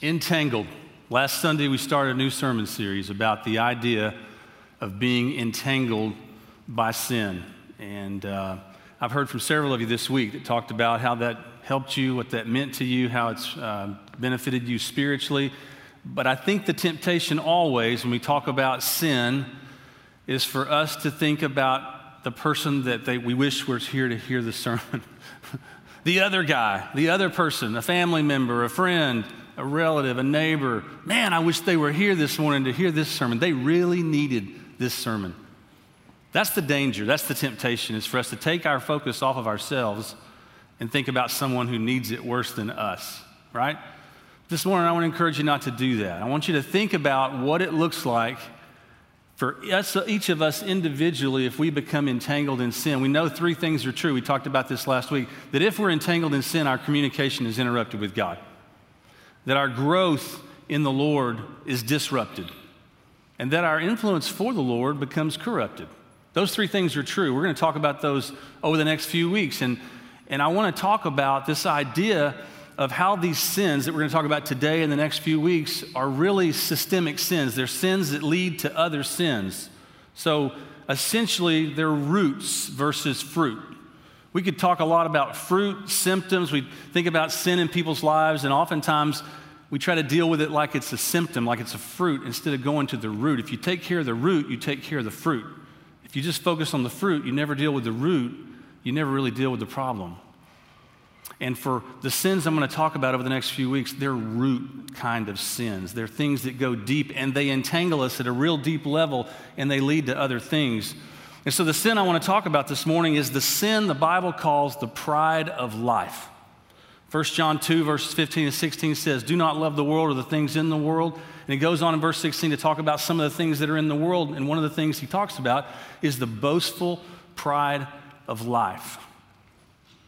Entangled. Last Sunday, we started a new sermon series about the idea of being entangled by sin. And uh, I've heard from several of you this week that talked about how that helped you, what that meant to you, how it's uh, benefited you spiritually. But I think the temptation always, when we talk about sin, is for us to think about the person that they, we wish was here to hear the sermon. the other guy, the other person, a family member, a friend a relative, a neighbor. Man, I wish they were here this morning to hear this sermon. They really needed this sermon. That's the danger. That's the temptation is for us to take our focus off of ourselves and think about someone who needs it worse than us, right? This morning, I want to encourage you not to do that. I want you to think about what it looks like for us, each of us individually if we become entangled in sin. We know three things are true. We talked about this last week that if we're entangled in sin, our communication is interrupted with God that our growth in the Lord is disrupted, and that our influence for the Lord becomes corrupted. Those three things are true. We're going to talk about those over the next few weeks. And, and I want to talk about this idea of how these sins that we're going to talk about today and the next few weeks are really systemic sins. They're sins that lead to other sins. So essentially, they're roots versus fruit. We could talk a lot about fruit, symptoms. We think about sin in people's lives, and oftentimes we try to deal with it like it's a symptom, like it's a fruit, instead of going to the root. If you take care of the root, you take care of the fruit. If you just focus on the fruit, you never deal with the root, you never really deal with the problem. And for the sins I'm going to talk about over the next few weeks, they're root kind of sins. They're things that go deep and they entangle us at a real deep level and they lead to other things. And so, the sin I want to talk about this morning is the sin the Bible calls the pride of life. 1 John 2, verses 15 and 16 says, Do not love the world or the things in the world. And he goes on in verse 16 to talk about some of the things that are in the world. And one of the things he talks about is the boastful pride of life.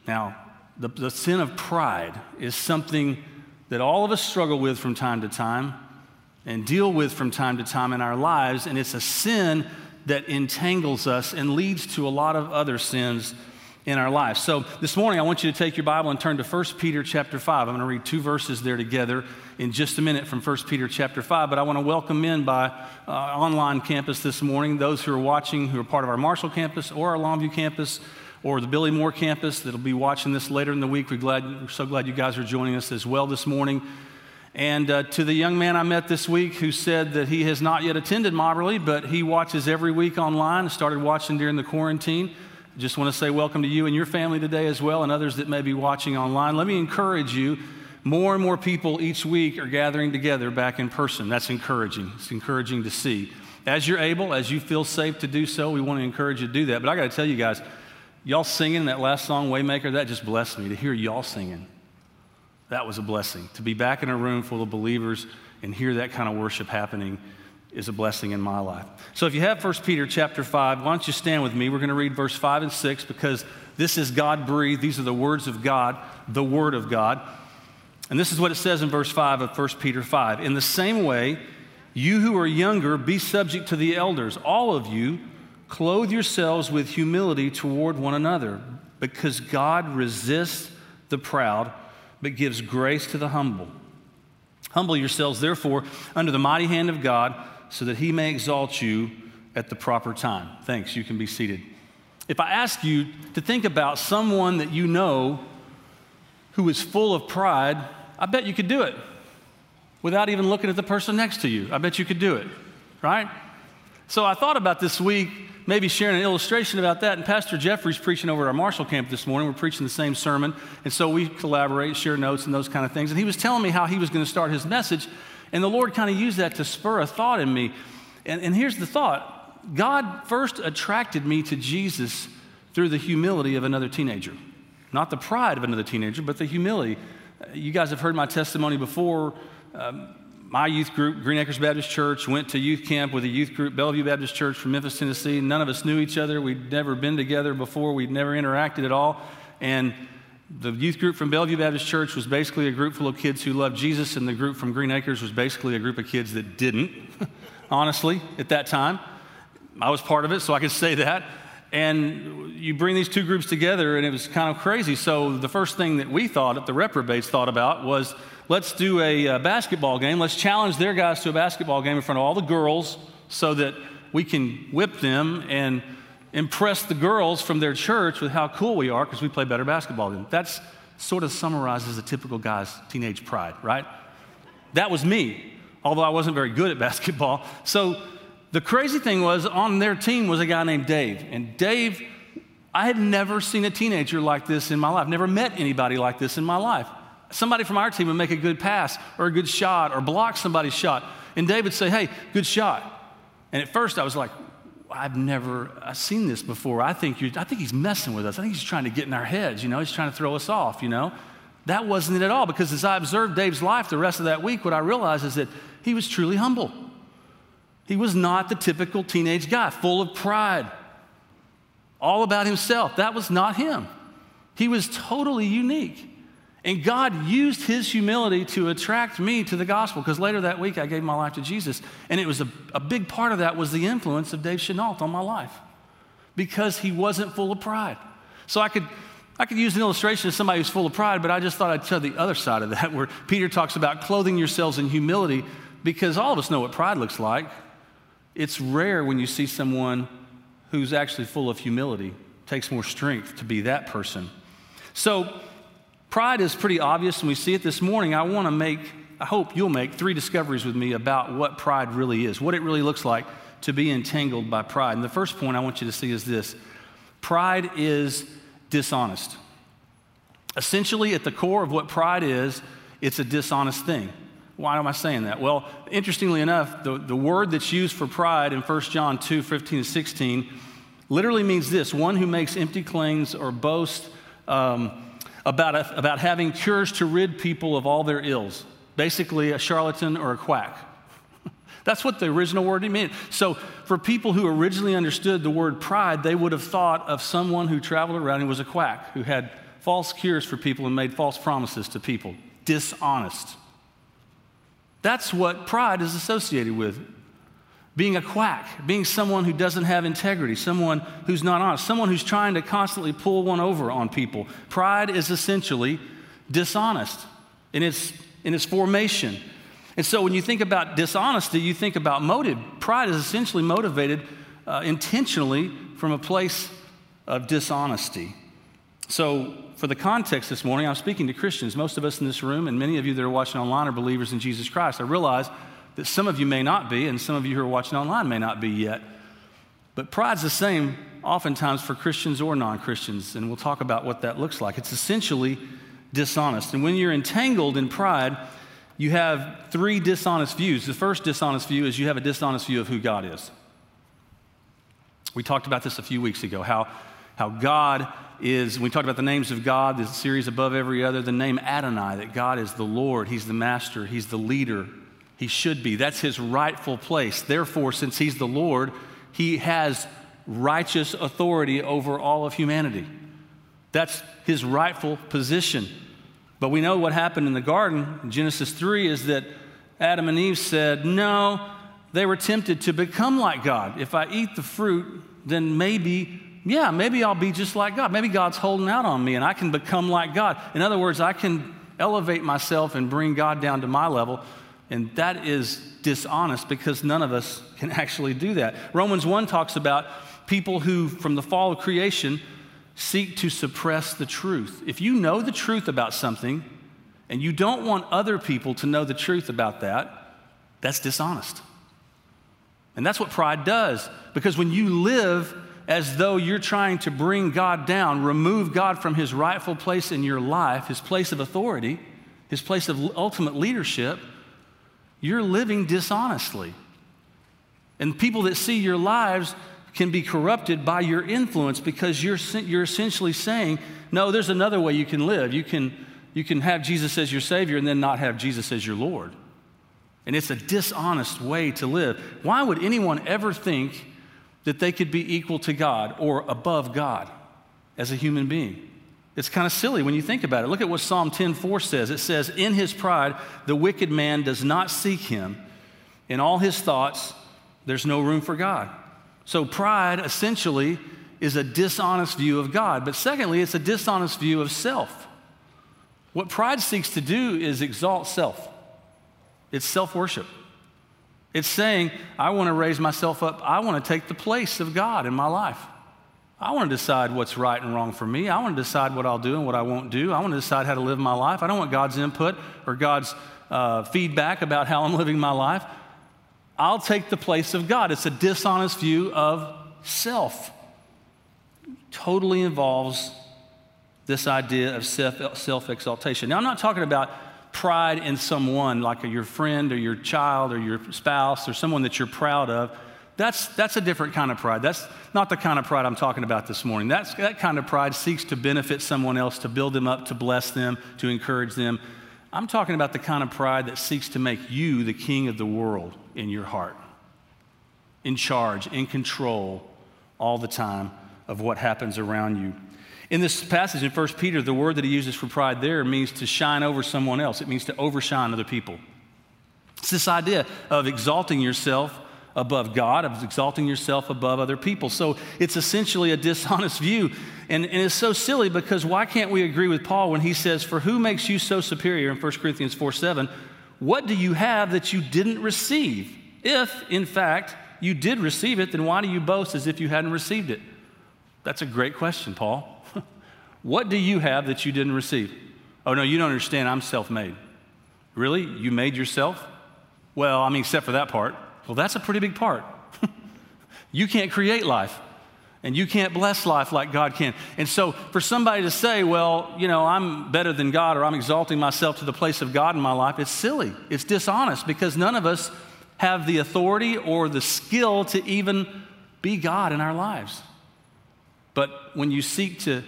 Now, the, the sin of pride is something that all of us struggle with from time to time and deal with from time to time in our lives. And it's a sin that entangles us and leads to a lot of other sins in our life. So this morning I want you to take your Bible and turn to 1 Peter chapter 5. I'm going to read two verses there together in just a minute from 1 Peter chapter 5, but I want to welcome in by uh, online campus this morning those who are watching who are part of our Marshall campus or our Longview campus or the Billy Moore campus that'll be watching this later in the week. We're glad we're so glad you guys are joining us as well this morning. And uh, to the young man I met this week who said that he has not yet attended Mobberly, but he watches every week online, started watching during the quarantine. Just want to say welcome to you and your family today as well, and others that may be watching online. Let me encourage you more and more people each week are gathering together back in person. That's encouraging. It's encouraging to see. As you're able, as you feel safe to do so, we want to encourage you to do that. But I got to tell you guys, y'all singing that last song, Waymaker, that just blessed me to hear y'all singing. That was a blessing. To be back in a room full of believers and hear that kind of worship happening is a blessing in my life. So if you have 1 Peter chapter 5, why don't you stand with me? We're going to read verse 5 and 6 because this is God breathed. These are the words of God, the Word of God. And this is what it says in verse 5 of 1 Peter 5. In the same way, you who are younger, be subject to the elders. All of you, clothe yourselves with humility toward one another, because God resists the proud but gives grace to the humble. Humble yourselves, therefore, under the mighty hand of God, so that he may exalt you at the proper time. Thanks, you can be seated. If I ask you to think about someone that you know who is full of pride, I bet you could do it without even looking at the person next to you. I bet you could do it, right? So I thought about this week maybe sharing an illustration about that. And Pastor Jeffrey's preaching over at our Marshall camp this morning. We're preaching the same sermon. And so we collaborate, share notes, and those kind of things. And he was telling me how he was going to start his message. And the Lord kind of used that to spur a thought in me. And, and here's the thought God first attracted me to Jesus through the humility of another teenager. Not the pride of another teenager, but the humility. You guys have heard my testimony before. Um, my youth group, Green Acres Baptist Church, went to youth camp with a youth group, Bellevue Baptist Church from Memphis, Tennessee. None of us knew each other. We'd never been together before. We'd never interacted at all. And the youth group from Bellevue Baptist Church was basically a group full of kids who loved Jesus, and the group from Green Acres was basically a group of kids that didn't, honestly, at that time. I was part of it, so I could say that. And you bring these two groups together, and it was kind of crazy. So the first thing that we thought, that the reprobates thought about, was let's do a, a basketball game. Let's challenge their guys to a basketball game in front of all the girls so that we can whip them and impress the girls from their church with how cool we are because we play better basketball than them. That's sort of summarizes a typical guy's teenage pride, right? That was me, although I wasn't very good at basketball. So the crazy thing was on their team was a guy named Dave. And Dave, I had never seen a teenager like this in my life, never met anybody like this in my life. Somebody from our team would make a good pass or a good shot or block somebody's shot. And Dave would say, Hey, good shot. And at first I was like, I've never I've seen this before. I think, I think he's messing with us. I think he's trying to get in our heads, you know, he's trying to throw us off, you know. That wasn't it at all because as I observed Dave's life the rest of that week, what I realized is that he was truly humble. He was not the typical teenage guy, full of pride, all about himself. That was not him. He was totally unique. And God used his humility to attract me to the gospel because later that week I gave my life to Jesus. And it was a, a big part of that was the influence of Dave Chenault on my life because he wasn't full of pride. So I could, I could use an illustration of somebody who's full of pride, but I just thought I'd tell the other side of that where Peter talks about clothing yourselves in humility because all of us know what pride looks like. It's rare when you see someone who's actually full of humility. It takes more strength to be that person. So, Pride is pretty obvious, and we see it this morning. I want to make, I hope you'll make three discoveries with me about what pride really is, what it really looks like to be entangled by pride. And the first point I want you to see is this pride is dishonest. Essentially, at the core of what pride is, it's a dishonest thing. Why am I saying that? Well, interestingly enough, the, the word that's used for pride in 1 John 2 15 and 16 literally means this one who makes empty claims or boasts. Um, about, a, about having cures to rid people of all their ills. Basically, a charlatan or a quack. That's what the original word meant. So, for people who originally understood the word pride, they would have thought of someone who traveled around and was a quack, who had false cures for people and made false promises to people. Dishonest. That's what pride is associated with being a quack, being someone who doesn't have integrity, someone who's not honest, someone who's trying to constantly pull one over on people. Pride is essentially dishonest in its, in its formation. And so when you think about dishonesty, you think about motive. Pride is essentially motivated uh, intentionally from a place of dishonesty. So, for the context this morning, I'm speaking to Christians. Most of us in this room, and many of you that are watching online, are believers in Jesus Christ. I realize that some of you may not be, and some of you who are watching online may not be yet. But pride's the same oftentimes for Christians or non Christians, and we'll talk about what that looks like. It's essentially dishonest. And when you're entangled in pride, you have three dishonest views. The first dishonest view is you have a dishonest view of who God is. We talked about this a few weeks ago, how, how God is, we talked about the names of God, the series above every other, the name Adonai, that God is the Lord, He's the master, He's the leader, he should be. That's his rightful place. Therefore, since he's the Lord, he has righteous authority over all of humanity. That's his rightful position. But we know what happened in the garden, Genesis 3, is that Adam and Eve said, No, they were tempted to become like God. If I eat the fruit, then maybe, yeah, maybe I'll be just like God. Maybe God's holding out on me and I can become like God. In other words, I can elevate myself and bring God down to my level. And that is dishonest because none of us can actually do that. Romans 1 talks about people who, from the fall of creation, seek to suppress the truth. If you know the truth about something and you don't want other people to know the truth about that, that's dishonest. And that's what pride does. Because when you live as though you're trying to bring God down, remove God from his rightful place in your life, his place of authority, his place of ultimate leadership, you're living dishonestly. And people that see your lives can be corrupted by your influence because you're, you're essentially saying, no, there's another way you can live. You can, you can have Jesus as your Savior and then not have Jesus as your Lord. And it's a dishonest way to live. Why would anyone ever think that they could be equal to God or above God as a human being? It's kind of silly when you think about it. Look at what Psalm 10:4 says. It says, "In his pride, the wicked man does not seek him. In all his thoughts, there's no room for God." So pride essentially is a dishonest view of God, but secondly, it's a dishonest view of self. What pride seeks to do is exalt self, it's self worship. It's saying, I want to raise myself up, I want to take the place of God in my life. I want to decide what's right and wrong for me. I want to decide what I'll do and what I won't do. I want to decide how to live my life. I don't want God's input or God's uh, feedback about how I'm living my life. I'll take the place of God. It's a dishonest view of self. Totally involves this idea of self exaltation. Now, I'm not talking about pride in someone like your friend or your child or your spouse or someone that you're proud of. That's, that's a different kind of pride. That's not the kind of pride I'm talking about this morning. That's, that kind of pride seeks to benefit someone else, to build them up, to bless them, to encourage them. I'm talking about the kind of pride that seeks to make you the king of the world in your heart, in charge, in control all the time of what happens around you. In this passage in 1 Peter, the word that he uses for pride there means to shine over someone else, it means to overshine other people. It's this idea of exalting yourself above God, of exalting yourself above other people. So it's essentially a dishonest view. And, and, it's so silly because why can't we agree with Paul when he says, For who makes you so superior in 1 Corinthians 4 7? What do you have that you didn't receive? If, in fact, you did receive it, then why do you boast as if you hadn't received it? That's a great question, Paul. What do you have that you didn't receive? Oh, no, you don't understand. I'm self made. Really? You made yourself? Well, I mean, except for that part. Well, that's a pretty big part. you can't create life, and you can't bless life like God can. And so, for somebody to say, well, you know, I'm better than God or I'm exalting myself to the place of God in my life, it's silly. It's dishonest because none of us have the authority or the skill to even be God in our lives. But when you seek to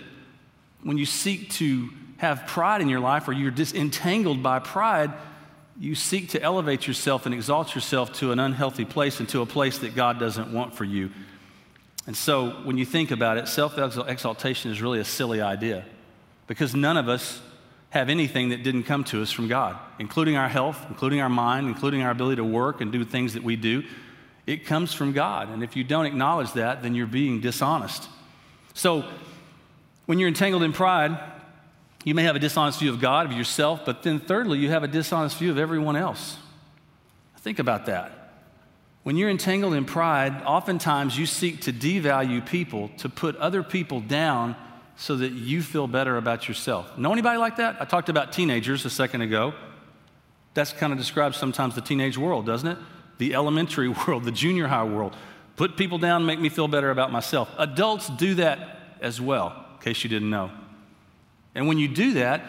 when you seek to have pride in your life or you're disentangled by pride, you seek to elevate yourself and exalt yourself to an unhealthy place and to a place that God doesn't want for you. And so when you think about it, self exaltation is really a silly idea because none of us have anything that didn't come to us from God, including our health, including our mind, including our ability to work and do things that we do. It comes from God. And if you don't acknowledge that, then you're being dishonest. So when you're entangled in pride, you may have a dishonest view of God, of yourself, but then thirdly, you have a dishonest view of everyone else. Think about that. When you're entangled in pride, oftentimes you seek to devalue people, to put other people down so that you feel better about yourself. Know anybody like that? I talked about teenagers a second ago. That's kind of describes sometimes the teenage world, doesn't it? The elementary world, the junior high world. Put people down, make me feel better about myself. Adults do that as well in case you didn't know. And when you do that,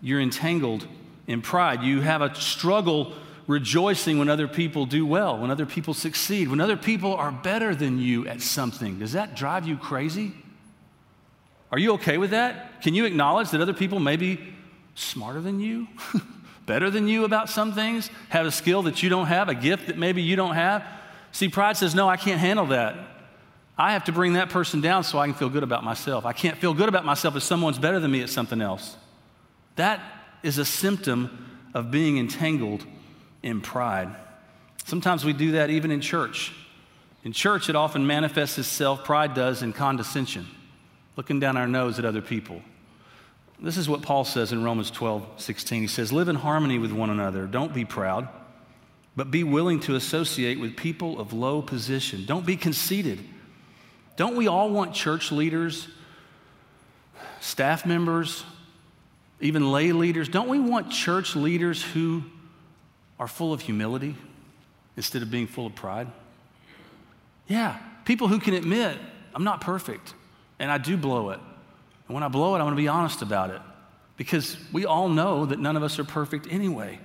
you're entangled in pride. You have a struggle rejoicing when other people do well, when other people succeed, when other people are better than you at something. Does that drive you crazy? Are you okay with that? Can you acknowledge that other people may be smarter than you, better than you about some things, have a skill that you don't have, a gift that maybe you don't have? See, pride says, No, I can't handle that. I have to bring that person down so I can feel good about myself. I can't feel good about myself if someone's better than me at something else. That is a symptom of being entangled in pride. Sometimes we do that even in church. In church, it often manifests itself, pride does, in condescension, looking down our nose at other people. This is what Paul says in Romans 12, 16. He says, Live in harmony with one another. Don't be proud, but be willing to associate with people of low position. Don't be conceited don't we all want church leaders, staff members, even lay leaders? Don't we want church leaders who are full of humility instead of being full of pride? Yeah, people who can admit, I'm not perfect and I do blow it. And when I blow it, I want to be honest about it because we all know that none of us are perfect anyway.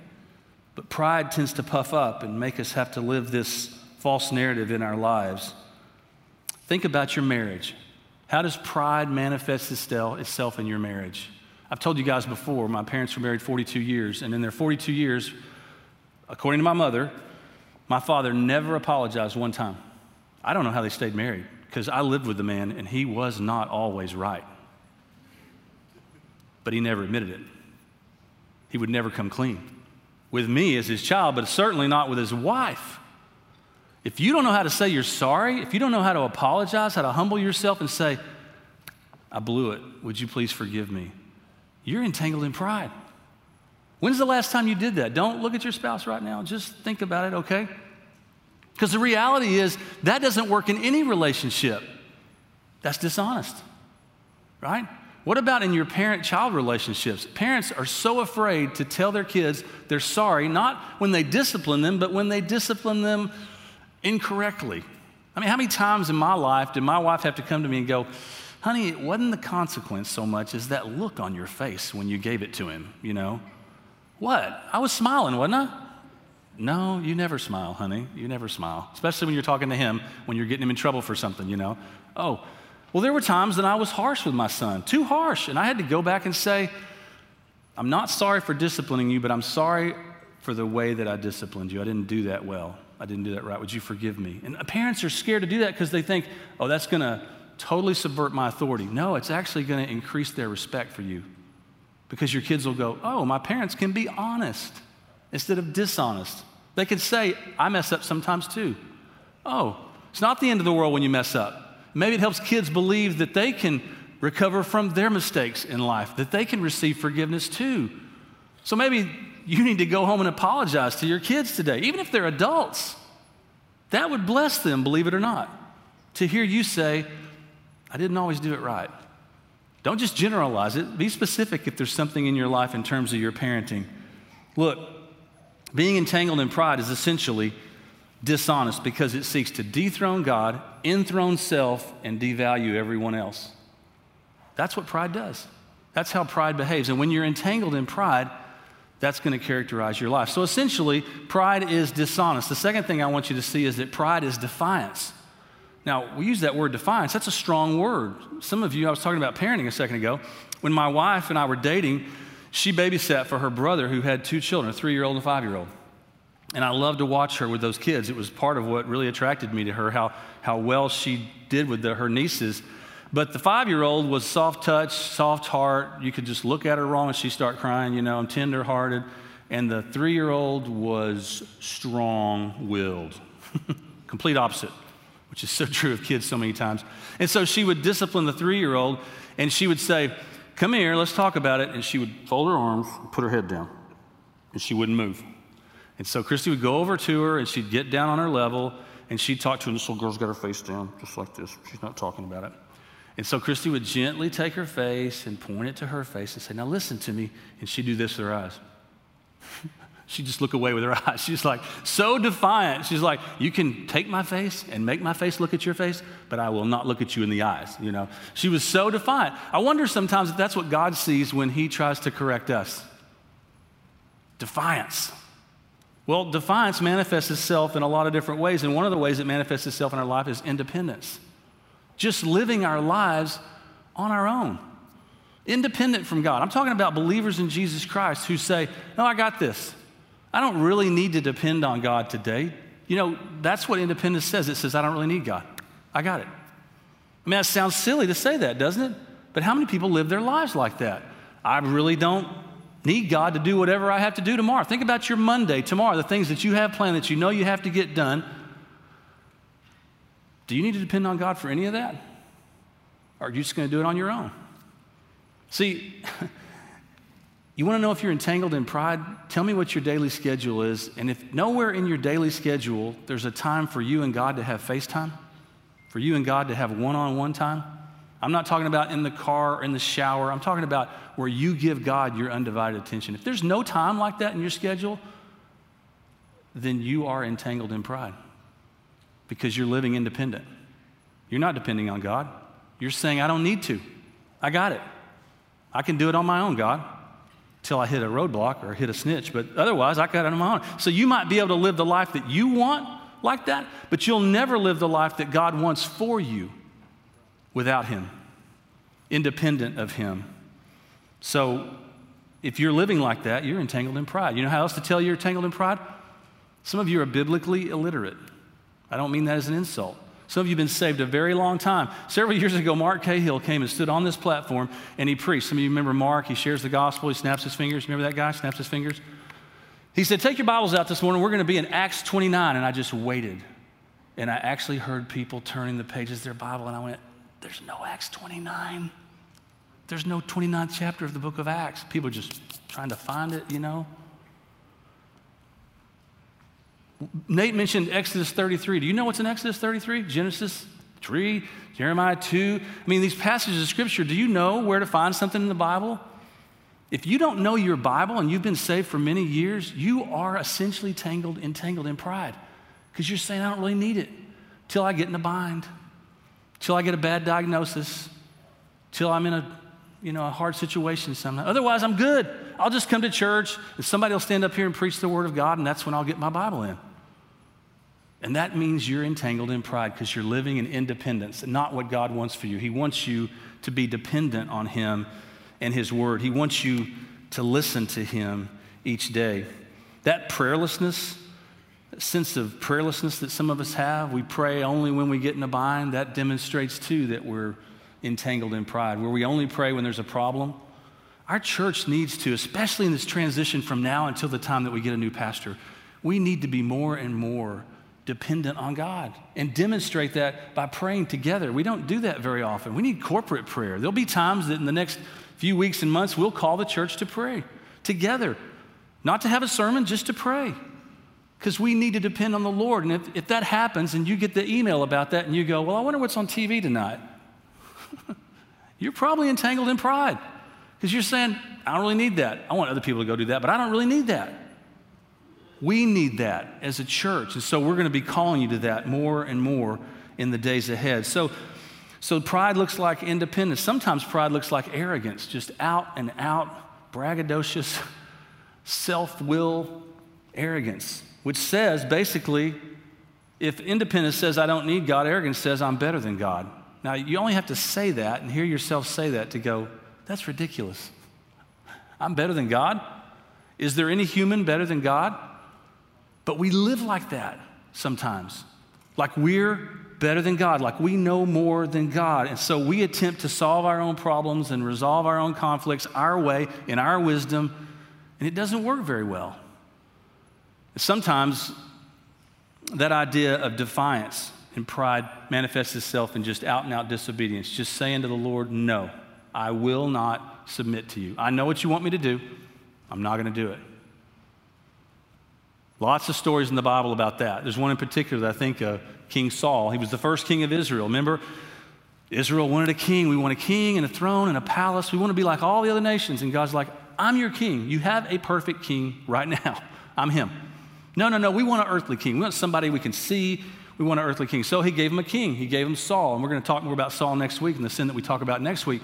But pride tends to puff up and make us have to live this false narrative in our lives. Think about your marriage. How does pride manifest itself in your marriage? I've told you guys before, my parents were married 42 years, and in their 42 years, according to my mother, my father never apologized one time. I don't know how they stayed married because I lived with the man and he was not always right. But he never admitted it. He would never come clean with me as his child, but certainly not with his wife. If you don't know how to say you're sorry, if you don't know how to apologize, how to humble yourself and say, I blew it, would you please forgive me? You're entangled in pride. When's the last time you did that? Don't look at your spouse right now. Just think about it, okay? Because the reality is that doesn't work in any relationship. That's dishonest, right? What about in your parent child relationships? Parents are so afraid to tell their kids they're sorry, not when they discipline them, but when they discipline them incorrectly. I mean, how many times in my life did my wife have to come to me and go, honey, it wasn't the consequence so much as that look on your face when you gave it to him, you know? What? I was smiling, wasn't I? No, you never smile, honey. You never smile, especially when you're talking to him, when you're getting him in trouble for something, you know? Oh, well, there were times that I was harsh with my son, too harsh, and I had to go back and say, I'm not sorry for disciplining you, but I'm sorry for the way that I disciplined you. I didn't do that well. I didn't do that right. Would you forgive me? And parents are scared to do that because they think, oh, that's going to totally subvert my authority. No, it's actually going to increase their respect for you because your kids will go, oh, my parents can be honest instead of dishonest. They can say, I mess up sometimes too. Oh, it's not the end of the world when you mess up. Maybe it helps kids believe that they can recover from their mistakes in life, that they can receive forgiveness too. So maybe you need to go home and apologize to your kids today, even if they're adults. That would bless them, believe it or not, to hear you say, I didn't always do it right. Don't just generalize it, be specific if there's something in your life in terms of your parenting. Look, being entangled in pride is essentially dishonest because it seeks to dethrone God, enthrone self, and devalue everyone else. That's what pride does. That's how pride behaves. And when you're entangled in pride, that's going to characterize your life. So essentially, pride is dishonest. The second thing I want you to see is that pride is defiance. Now, we use that word defiance. That's a strong word. Some of you, I was talking about parenting a second ago. When my wife and I were dating, she babysat for her brother who had two children, a three year old and a five year old. And I loved to watch her with those kids. It was part of what really attracted me to her, how, how well she did with the, her nieces. But the five year old was soft touch, soft heart. You could just look at her wrong and she'd start crying, you know, I'm tender hearted. And the three year old was strong willed, complete opposite, which is so true of kids so many times. And so she would discipline the three year old and she would say, Come here, let's talk about it. And she would fold her arms, put her head down, and she wouldn't move. And so Christy would go over to her and she'd get down on her level and she'd talk to her. And this little girl's got her face down, just like this. She's not talking about it. And so Christy would gently take her face and point it to her face and say, Now listen to me. And she'd do this with her eyes. she'd just look away with her eyes. She's like, so defiant. She's like, You can take my face and make my face look at your face, but I will not look at you in the eyes. You know, she was so defiant. I wonder sometimes if that's what God sees when He tries to correct us defiance. Well, defiance manifests itself in a lot of different ways, and one of the ways it manifests itself in our life is independence. Just living our lives on our own, independent from God. I'm talking about believers in Jesus Christ who say, No, I got this. I don't really need to depend on God today. You know, that's what independence says. It says, I don't really need God. I got it. I mean, that sounds silly to say that, doesn't it? But how many people live their lives like that? I really don't need God to do whatever I have to do tomorrow. Think about your Monday, tomorrow, the things that you have planned that you know you have to get done. Do you need to depend on God for any of that? Or are you just going to do it on your own? See, you want to know if you're entangled in pride? Tell me what your daily schedule is. And if nowhere in your daily schedule there's a time for you and God to have FaceTime, for you and God to have one on one time, I'm not talking about in the car or in the shower. I'm talking about where you give God your undivided attention. If there's no time like that in your schedule, then you are entangled in pride because you're living independent. You're not depending on God. You're saying, I don't need to. I got it. I can do it on my own, God, till I hit a roadblock or hit a snitch. But otherwise, I got it on my own. So you might be able to live the life that you want like that, but you'll never live the life that God wants for you without Him, independent of Him. So if you're living like that, you're entangled in pride. You know how else to tell you're entangled in pride? Some of you are biblically illiterate. I don't mean that as an insult. Some of you have been saved a very long time. Several years ago, Mark Cahill came and stood on this platform and he preached. Some of you remember Mark. He shares the gospel. He snaps his fingers. Remember that guy? Snaps his fingers. He said, Take your Bibles out this morning. We're going to be in Acts 29. And I just waited. And I actually heard people turning the pages of their Bible. And I went, there's no Acts 29. There's no 29th chapter of the book of Acts. People just trying to find it, you know. Nate mentioned Exodus 33. Do you know what's in Exodus 33? Genesis 3, Jeremiah 2. I mean, these passages of scripture, do you know where to find something in the Bible? If you don't know your Bible and you've been saved for many years, you are essentially tangled, entangled in pride because you're saying, I don't really need it till I get in a bind, till I get a bad diagnosis, till I'm in a you know, a hard situation sometime. Otherwise, I'm good. I'll just come to church and somebody will stand up here and preach the Word of God, and that's when I'll get my Bible in. And that means you're entangled in pride because you're living in independence, not what God wants for you. He wants you to be dependent on Him and His Word. He wants you to listen to Him each day. That prayerlessness, that sense of prayerlessness that some of us have, we pray only when we get in a bind, that demonstrates too that we're entangled in pride, where we only pray when there's a problem. Our church needs to, especially in this transition from now until the time that we get a new pastor, we need to be more and more dependent on God and demonstrate that by praying together. We don't do that very often. We need corporate prayer. There'll be times that in the next few weeks and months we'll call the church to pray together, not to have a sermon, just to pray. Because we need to depend on the Lord. And if, if that happens and you get the email about that and you go, Well, I wonder what's on TV tonight, you're probably entangled in pride because you're saying, I don't really need that. I want other people to go do that, but I don't really need that. We need that as a church. And so we're going to be calling you to that more and more in the days ahead. So, so pride looks like independence. Sometimes pride looks like arrogance, just out and out, braggadocious, self will arrogance, which says basically, if independence says I don't need God, arrogance says I'm better than God. Now, you only have to say that and hear yourself say that to go, that's ridiculous. I'm better than God. Is there any human better than God? But we live like that sometimes, like we're better than God, like we know more than God. And so we attempt to solve our own problems and resolve our own conflicts our way, in our wisdom, and it doesn't work very well. Sometimes that idea of defiance and pride manifests itself in just out and out disobedience, just saying to the Lord, No, I will not submit to you. I know what you want me to do, I'm not going to do it. Lots of stories in the Bible about that. There's one in particular that I think of King Saul. He was the first king of Israel. Remember? Israel wanted a king. We want a king and a throne and a palace. We want to be like all the other nations. And God's like, I'm your king. You have a perfect king right now. I'm him. No, no, no. We want an earthly king. We want somebody we can see, we want an earthly king. So he gave him a king. He gave him Saul. And we're going to talk more about Saul next week and the sin that we talk about next week.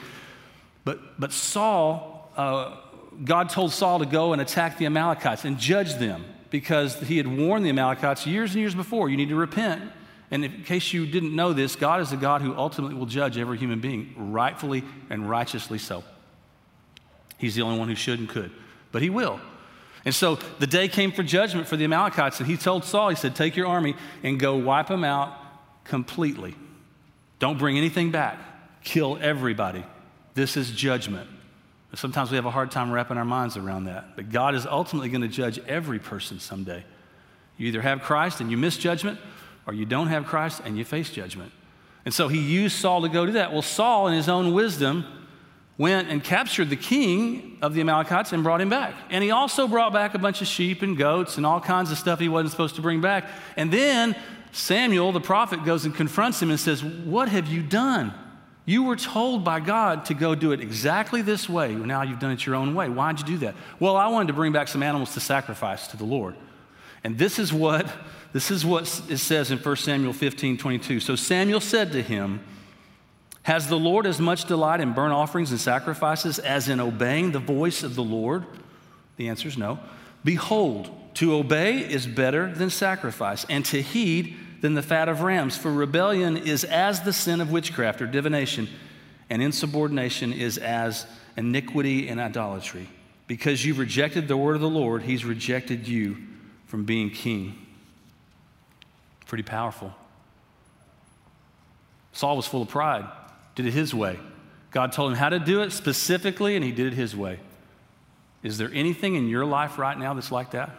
But, but Saul, uh, God told Saul to go and attack the Amalekites and judge them because he had warned the Amalekites years and years before you need to repent. And in case you didn't know this, God is a God who ultimately will judge every human being, rightfully and righteously so. He's the only one who should and could, but he will. And so the day came for judgment for the Amalekites, and he told Saul, he said, Take your army and go wipe them out completely. Don't bring anything back, kill everybody. This is judgment. Sometimes we have a hard time wrapping our minds around that. But God is ultimately going to judge every person someday. You either have Christ and you miss judgment, or you don't have Christ and you face judgment. And so he used Saul to go do that. Well, Saul, in his own wisdom, went and captured the king of the Amalekites and brought him back. And he also brought back a bunch of sheep and goats and all kinds of stuff he wasn't supposed to bring back. And then Samuel, the prophet, goes and confronts him and says, What have you done? You were told by God to go do it exactly this way. Now you've done it your own way. Why'd you do that? Well, I wanted to bring back some animals to sacrifice to the Lord. And this is what this is what it says in 1 Samuel 15, 22. So Samuel said to him, has the Lord as much delight in burnt offerings and sacrifices as in obeying the voice of the Lord? The answer is no. Behold, to obey is better than sacrifice, and to heed than the fat of rams. For rebellion is as the sin of witchcraft or divination, and insubordination is as iniquity and idolatry. Because you've rejected the word of the Lord, he's rejected you from being king. Pretty powerful. Saul was full of pride did it his way. God told him how to do it specifically, and he did it his way. Is there anything in your life right now that's like that?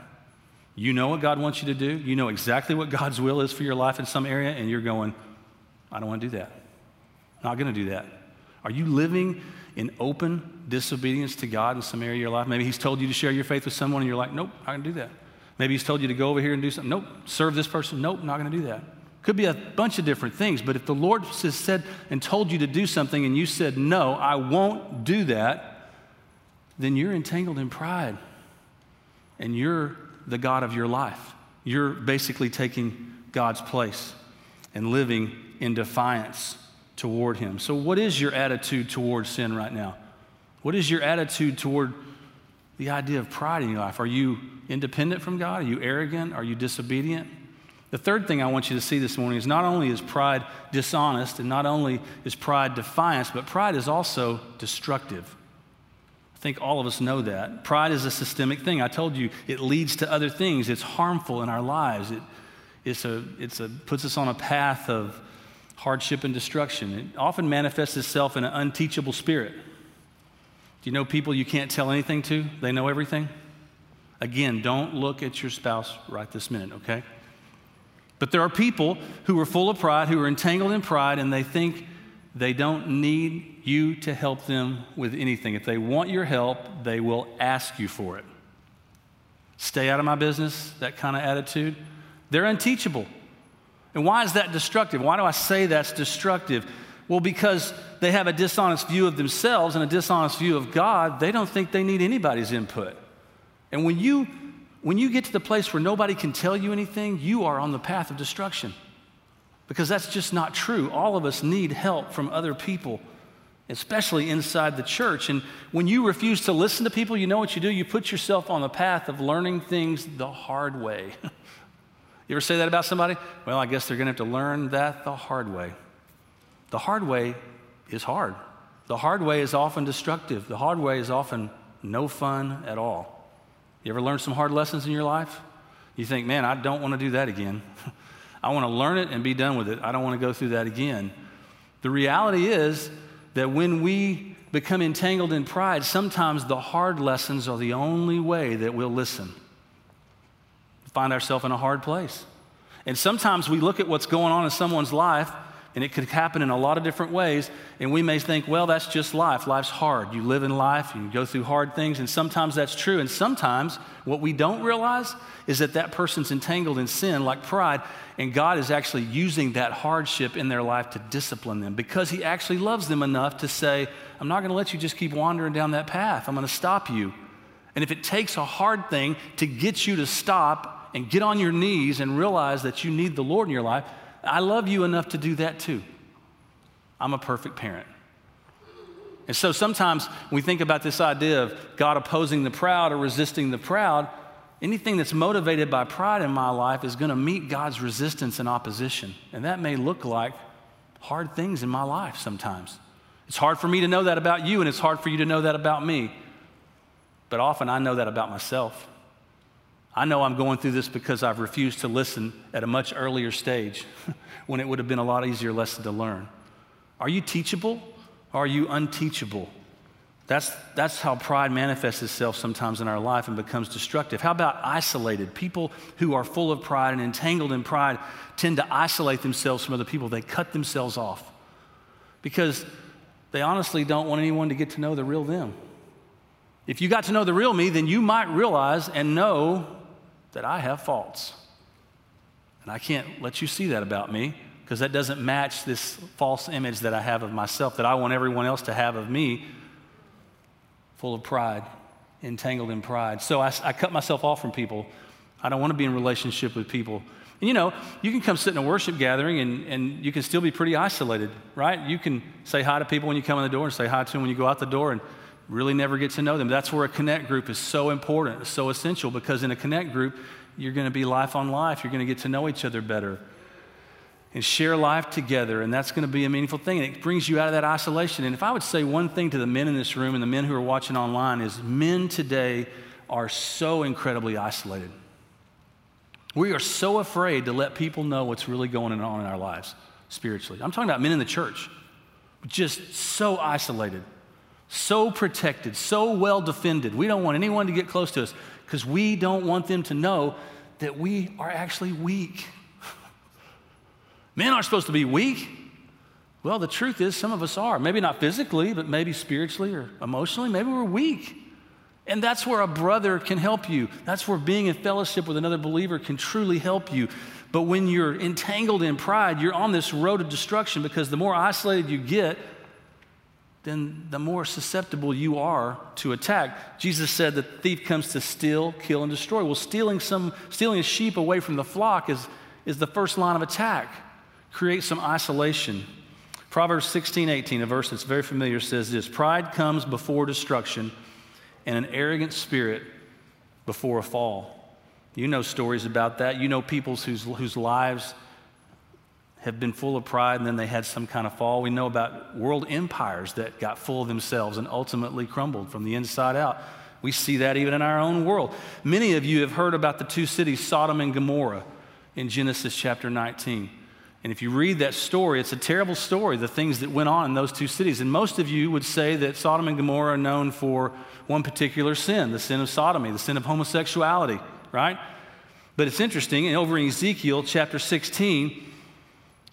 You know what God wants you to do. You know exactly what God's will is for your life in some area, and you're going, I don't want to do that. Not going to do that. Are you living in open disobedience to God in some area of your life? Maybe He's told you to share your faith with someone and you're like, nope, I can do that. Maybe He's told you to go over here and do something. Nope, serve this person. Nope, not going to do that. Could be a bunch of different things, but if the Lord has said and told you to do something and you said, no, I won't do that, then you're entangled in pride and you're the God of your life. You're basically taking God's place and living in defiance toward Him. So, what is your attitude toward sin right now? What is your attitude toward the idea of pride in your life? Are you independent from God? Are you arrogant? Are you disobedient? The third thing I want you to see this morning is not only is pride dishonest and not only is pride defiance, but pride is also destructive. I think all of us know that. Pride is a systemic thing. I told you it leads to other things. It's harmful in our lives. It it's a, it's a, puts us on a path of hardship and destruction. It often manifests itself in an unteachable spirit. Do you know people you can't tell anything to? They know everything? Again, don't look at your spouse right this minute, okay? But there are people who are full of pride, who are entangled in pride, and they think they don't need you to help them with anything. If they want your help, they will ask you for it. Stay out of my business, that kind of attitude. They're unteachable. And why is that destructive? Why do I say that's destructive? Well, because they have a dishonest view of themselves and a dishonest view of God. They don't think they need anybody's input. And when you when you get to the place where nobody can tell you anything, you are on the path of destruction. Because that's just not true. All of us need help from other people, especially inside the church. And when you refuse to listen to people, you know what you do? You put yourself on the path of learning things the hard way. You ever say that about somebody? Well, I guess they're going to have to learn that the hard way. The hard way is hard. The hard way is often destructive. The hard way is often no fun at all. You ever learn some hard lessons in your life? You think, man, I don't want to do that again. I want to learn it and be done with it. I don't want to go through that again. The reality is that when we become entangled in pride, sometimes the hard lessons are the only way that we'll listen find ourselves in a hard place. And sometimes we look at what's going on in someone's life, and it could happen in a lot of different ways, and we may think, well, that's just life. Life's hard. You live in life, you go through hard things, and sometimes that's true. And sometimes what we don't realize is that that person's entangled in sin, like pride, and God is actually using that hardship in their life to discipline them because He actually loves them enough to say, I'm not going to let you just keep wandering down that path. I'm going to stop you. And if it takes a hard thing to get you to stop and get on your knees and realize that you need the Lord in your life, I love you enough to do that too. I'm a perfect parent. And so sometimes we think about this idea of God opposing the proud or resisting the proud, anything that's motivated by pride in my life is going to meet God's resistance and opposition. And that may look like hard things in my life sometimes. It's hard for me to know that about you, and it's hard for you to know that about me. But often I know that about myself. I know I'm going through this because I've refused to listen at a much earlier stage when it would have been a lot easier lesson to learn. Are you teachable or are you unteachable? That's, that's how pride manifests itself sometimes in our life and becomes destructive. How about isolated? People who are full of pride and entangled in pride tend to isolate themselves from other people. They cut themselves off because they honestly don't want anyone to get to know the real them. If you got to know the real me, then you might realize and know that I have faults. And I can't let you see that about me because that doesn't match this false image that I have of myself that I want everyone else to have of me, full of pride, entangled in pride. So I, I cut myself off from people. I don't want to be in relationship with people. And you know, you can come sit in a worship gathering and, and you can still be pretty isolated, right? You can say hi to people when you come in the door and say hi to them when you go out the door. And really never get to know them. That's where a connect group is so important, so essential, because in a connect group, you're going to be life on life. You're going to get to know each other better and share life together, and that's going to be a meaningful thing. And it brings you out of that isolation. And if I would say one thing to the men in this room and the men who are watching online, is men today are so incredibly isolated. We are so afraid to let people know what's really going on in our lives spiritually. I'm talking about men in the church, just so isolated so protected, so well defended. We don't want anyone to get close to us because we don't want them to know that we are actually weak. Men aren't supposed to be weak. Well, the truth is, some of us are. Maybe not physically, but maybe spiritually or emotionally. Maybe we're weak. And that's where a brother can help you. That's where being in fellowship with another believer can truly help you. But when you're entangled in pride, you're on this road of destruction because the more isolated you get, then the more susceptible you are to attack. Jesus said the thief comes to steal, kill, and destroy. Well, stealing, some, stealing a sheep away from the flock is, is the first line of attack. Create some isolation. Proverbs 16, 18, a verse that's very familiar, says this Pride comes before destruction, and an arrogant spirit before a fall. You know stories about that. You know people whose, whose lives have been full of pride and then they had some kind of fall. We know about world empires that got full of themselves and ultimately crumbled from the inside out. We see that even in our own world. Many of you have heard about the two cities, Sodom and Gomorrah, in Genesis chapter 19. And if you read that story, it's a terrible story, the things that went on in those two cities. And most of you would say that Sodom and Gomorrah are known for one particular sin, the sin of sodomy, the sin of homosexuality, right? But it's interesting, and over in Ezekiel chapter 16,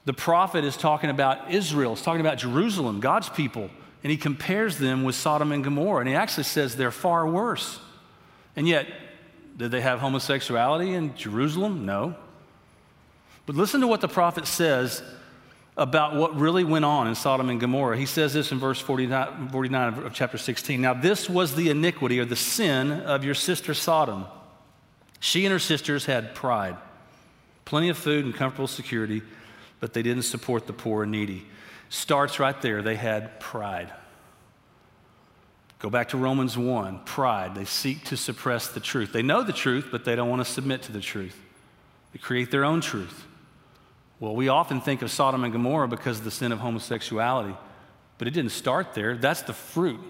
the prophet is talking about Israel, he's talking about Jerusalem, God's people, and he compares them with Sodom and Gomorrah. And he actually says they're far worse. And yet, did they have homosexuality in Jerusalem? No. But listen to what the prophet says about what really went on in Sodom and Gomorrah. He says this in verse 49, 49 of chapter 16. Now, this was the iniquity or the sin of your sister Sodom. She and her sisters had pride, plenty of food and comfortable security but they didn't support the poor and needy. Starts right there. They had pride. Go back to Romans 1 pride. They seek to suppress the truth. They know the truth, but they don't want to submit to the truth. They create their own truth. Well, we often think of Sodom and Gomorrah because of the sin of homosexuality, but it didn't start there. That's the fruit.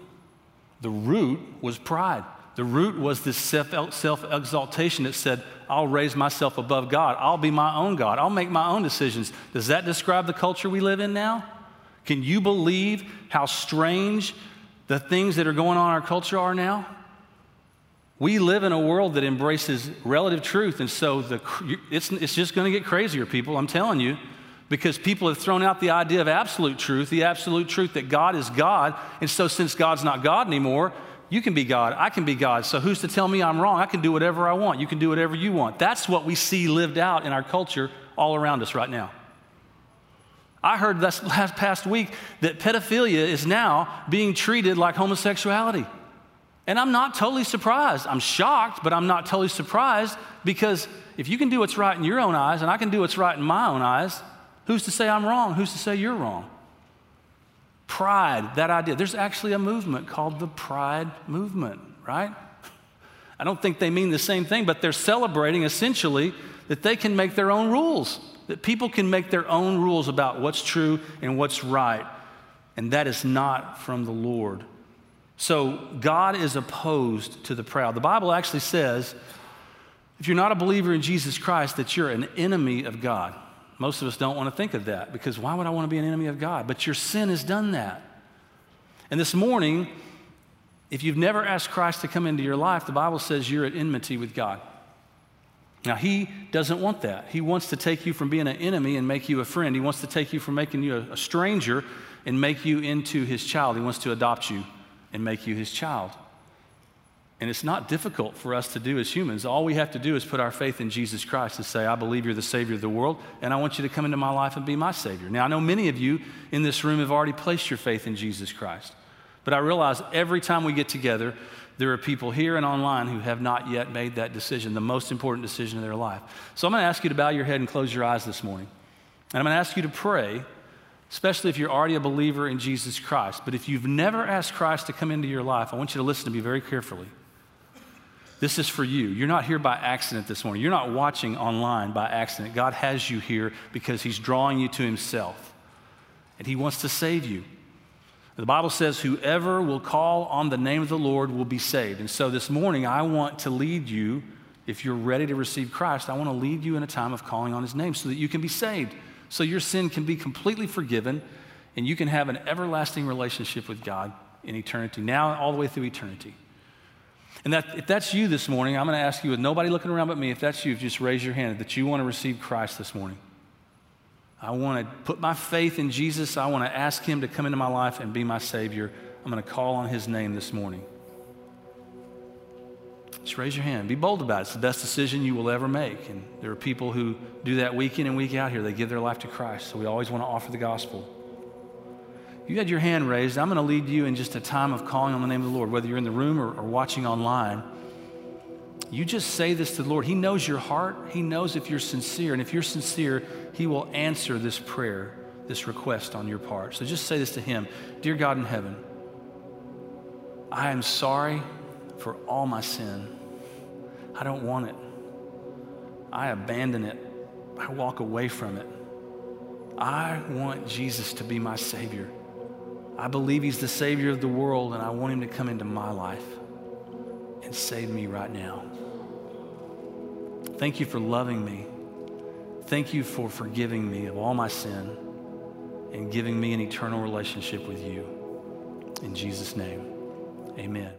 The root was pride. The root was this self exaltation that said, I'll raise myself above God. I'll be my own God. I'll make my own decisions. Does that describe the culture we live in now? Can you believe how strange the things that are going on in our culture are now? We live in a world that embraces relative truth, and so the, it's, it's just going to get crazier, people, I'm telling you, because people have thrown out the idea of absolute truth, the absolute truth that God is God. And so, since God's not God anymore, you can be God. I can be God. So who's to tell me I'm wrong? I can do whatever I want. You can do whatever you want. That's what we see lived out in our culture all around us right now. I heard this last past week that pedophilia is now being treated like homosexuality. And I'm not totally surprised. I'm shocked, but I'm not totally surprised because if you can do what's right in your own eyes and I can do what's right in my own eyes, who's to say I'm wrong? Who's to say you're wrong? Pride, that idea. There's actually a movement called the Pride Movement, right? I don't think they mean the same thing, but they're celebrating essentially that they can make their own rules, that people can make their own rules about what's true and what's right. And that is not from the Lord. So God is opposed to the proud. The Bible actually says if you're not a believer in Jesus Christ, that you're an enemy of God. Most of us don't want to think of that because why would I want to be an enemy of God? But your sin has done that. And this morning, if you've never asked Christ to come into your life, the Bible says you're at enmity with God. Now, He doesn't want that. He wants to take you from being an enemy and make you a friend. He wants to take you from making you a, stranger and make you into His child. He wants to adopt you and make you His child. And it's not difficult for us to do as humans. All we have to do is put our faith in Jesus Christ and say, I believe you're the Savior of the world, and I want you to come into my life and be my Savior. Now, I know many of you in this room have already placed your faith in Jesus Christ. But I realize every time we get together, there are people here and online who have not yet made that decision, the most important decision of their life. So I'm going to ask you to bow your head and close your eyes this morning. And I'm going to ask you to pray, especially if you're already a believer in Jesus Christ. But if you've never asked Christ to come into your life, I want you to listen to me very carefully. This is for you. You're not here by accident this morning. You're not watching online by accident. God has you here because He's drawing you to Himself, and He wants to save you. The Bible says, Whoever will call on the name of the Lord will be saved. And so this morning, I want to lead you, if you're ready to receive Christ, I want to lead you in a time of calling on His name so that you can be saved, so your sin can be completely forgiven, and you can have an everlasting relationship with God in eternity, now all the way through eternity. And that, if that's you this morning, I'm going to ask you, with nobody looking around but me, if that's you, just raise your hand that you want to receive Christ this morning. I want to put my faith in Jesus. I want to ask Him to come into my life and be my Savior. I'm going to call on His name this morning. Just raise your hand. Be bold about it. It's the best decision you will ever make. And there are people who do that week in and week out here. They give their life to Christ. So we always want to offer the gospel. You had your hand raised. I'm going to lead you in just a time of calling on the name of the Lord, whether you're in the room or, or watching online. You just say this to the Lord. He knows your heart. He knows if you're sincere. And if you're sincere, He will answer this prayer, this request on your part. So just say this to Him Dear God in heaven, I am sorry for all my sin. I don't want it. I abandon it. I walk away from it. I want Jesus to be my Savior. I believe He's the Savior of the world, and I want Him to come into my life and save me right now. Thank you for loving me. Thank you for forgiving me of all my sin and giving me an eternal relationship with you. In Jesus' name, amen.